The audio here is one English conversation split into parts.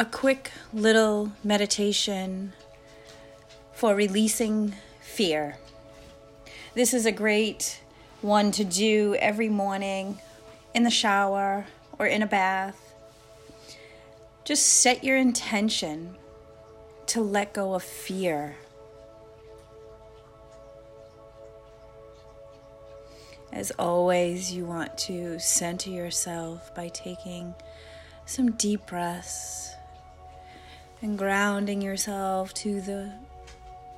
a quick little meditation for releasing fear. This is a great one to do every morning in the shower or in a bath. Just set your intention to let go of fear. As always, you want to center yourself by taking some deep breaths and grounding yourself to the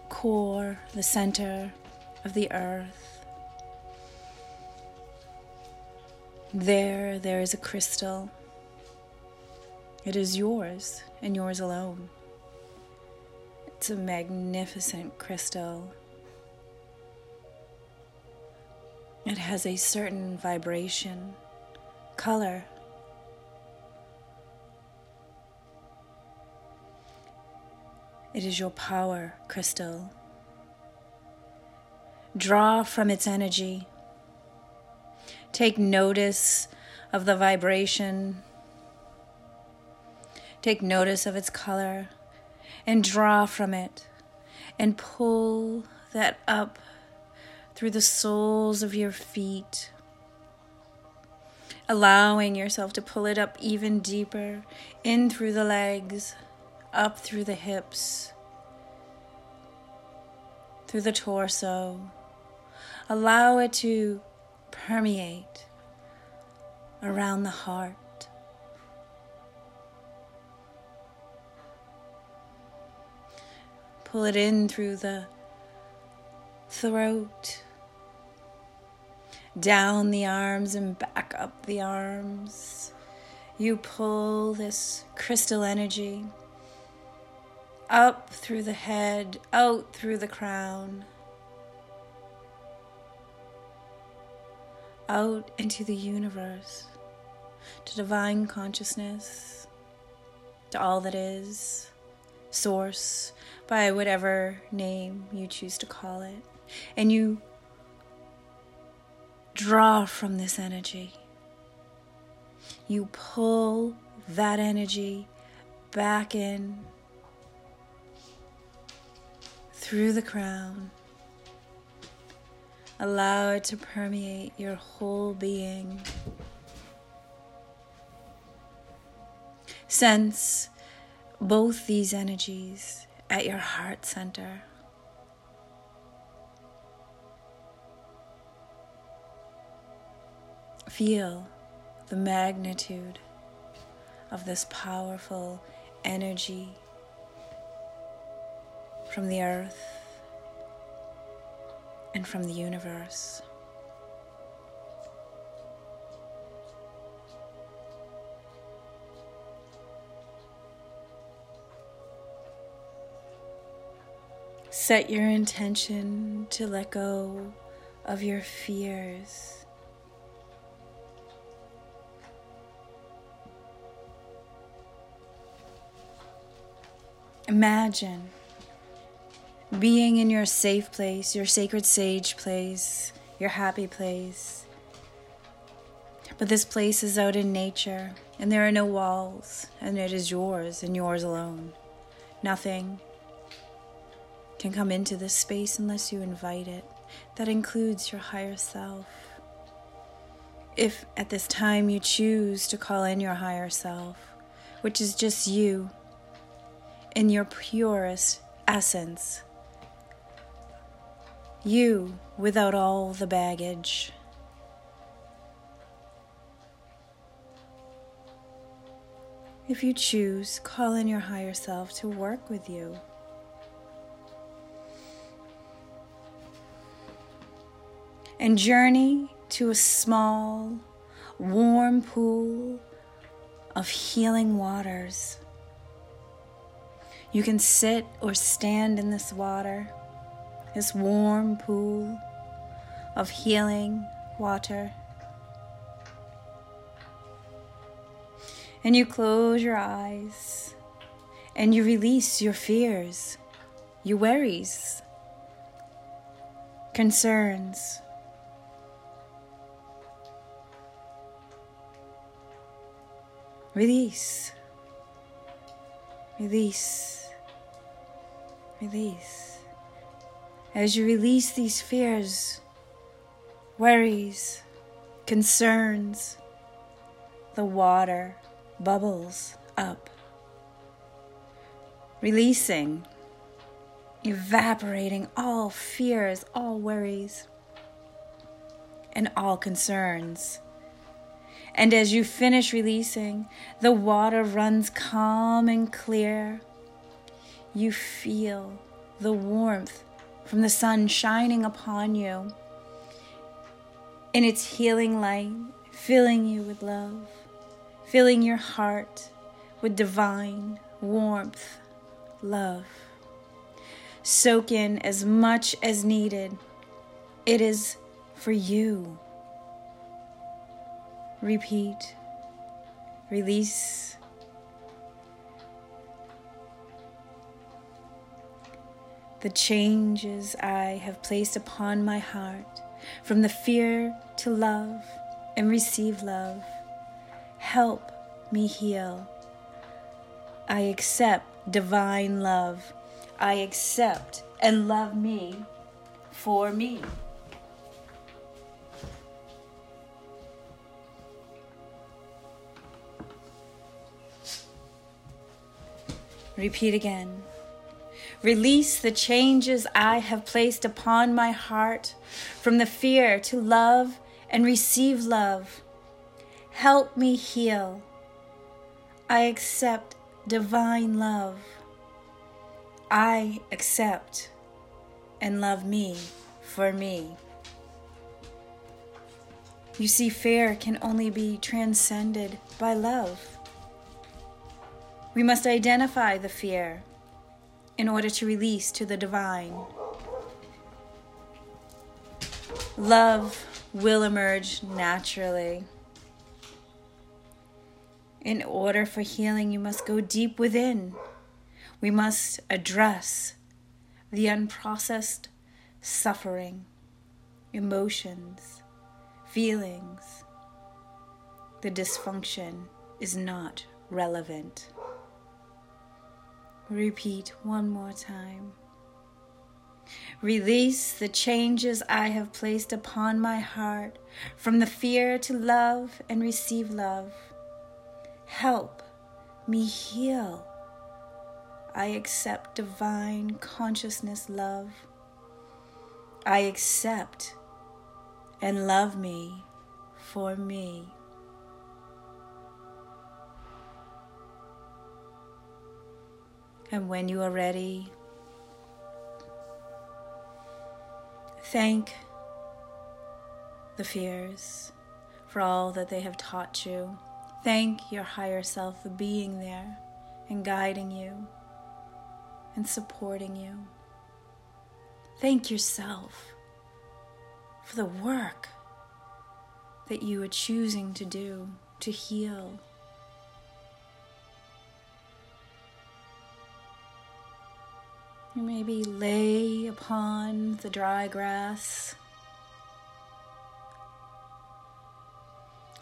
core, the center of the earth. There, there is a crystal. It is yours and yours alone. It's a magnificent crystal. It has a certain vibration, color, It is your power, crystal. Draw from its energy. Take notice of the vibration. Take notice of its color and draw from it and pull that up through the soles of your feet, allowing yourself to pull it up even deeper in through the legs up through the hips, through the torso. Allow it to permeate around the heart. Pull it in through the throat, down the arms and back up the arms. You pull this crystal energy up through the head, out through the crown, out into the universe, to divine consciousness, to all that is, source, by whatever name you choose to call it. And you draw from this energy. You pull that energy back in through the crown. Allow it to permeate your whole being. Sense both these energies at your heart center. Feel the magnitude of this powerful energy from the earth and from the universe. Set your intention to let go of your fears. Imagine being in your safe place, your sacred sage place, your happy place. But this place is out in nature, and there are no walls, and it is yours and yours alone. Nothing can come into this space unless you invite it. That includes your higher self. If at this time you choose to call in your higher self, which is just you in your purest essence, you without all the baggage. If you choose, call in your higher self to work with you. And journey to a small, warm pool of healing waters. You can sit or stand in this water this warm pool of healing water. And you close your eyes and you release your fears, your worries, concerns. Release. Release. Release. As you release these fears, worries, concerns, the water bubbles up, releasing, evaporating all fears, all worries, and all concerns. And as you finish releasing, the water runs calm and clear. You feel the warmth from the sun shining upon you in its healing light, filling you with love filling your heart with divine warmth, love. Soak in as much as needed. It is for you. Repeat, release. The changes I have placed upon my heart, from the fear to love and receive love Help me heal. I accept divine love. I accept and love me for me. Repeat again. Release the changes I have placed upon my heart from the fear to love and receive love. Help me heal. I accept divine love. I accept and love me for me. You see, fear can only be transcended by love. We must identify the fear in order to release to the divine. Love will emerge naturally. In order for healing, you must go deep within. We must address the unprocessed suffering, emotions, feelings. The dysfunction is not relevant. Repeat one more time. Release the changes I have placed upon my heart from the fear to love and receive love. Help me heal. I accept divine consciousness love. I accept and love me for me. And when you are ready, thank the fears for all that they have taught you. Thank your higher self for being there and guiding you and supporting you. Thank yourself for the work that you are choosing to do to heal. You maybe lay upon the dry grass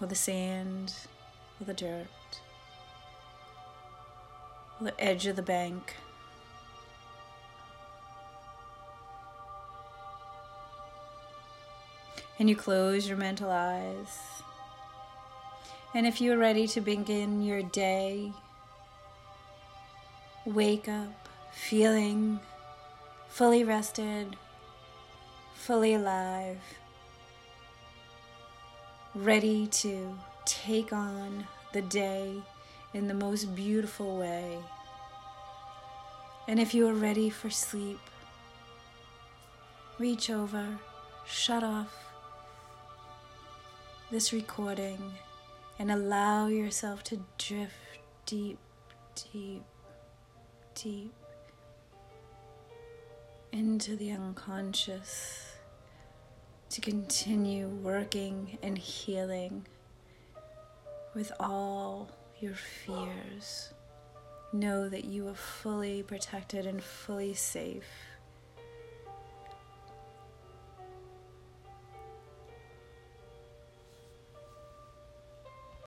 or the sand or the dirt, or the edge of the bank. And you close your mental eyes. And if you're ready to begin your day, wake up feeling fully rested, fully alive, ready to take on the day in the most beautiful way. And if you are ready for sleep, reach over, shut off this recording, and allow yourself to drift deep, deep, deep into the unconscious to continue working and healing with all your fears. Know that you are fully protected and fully safe.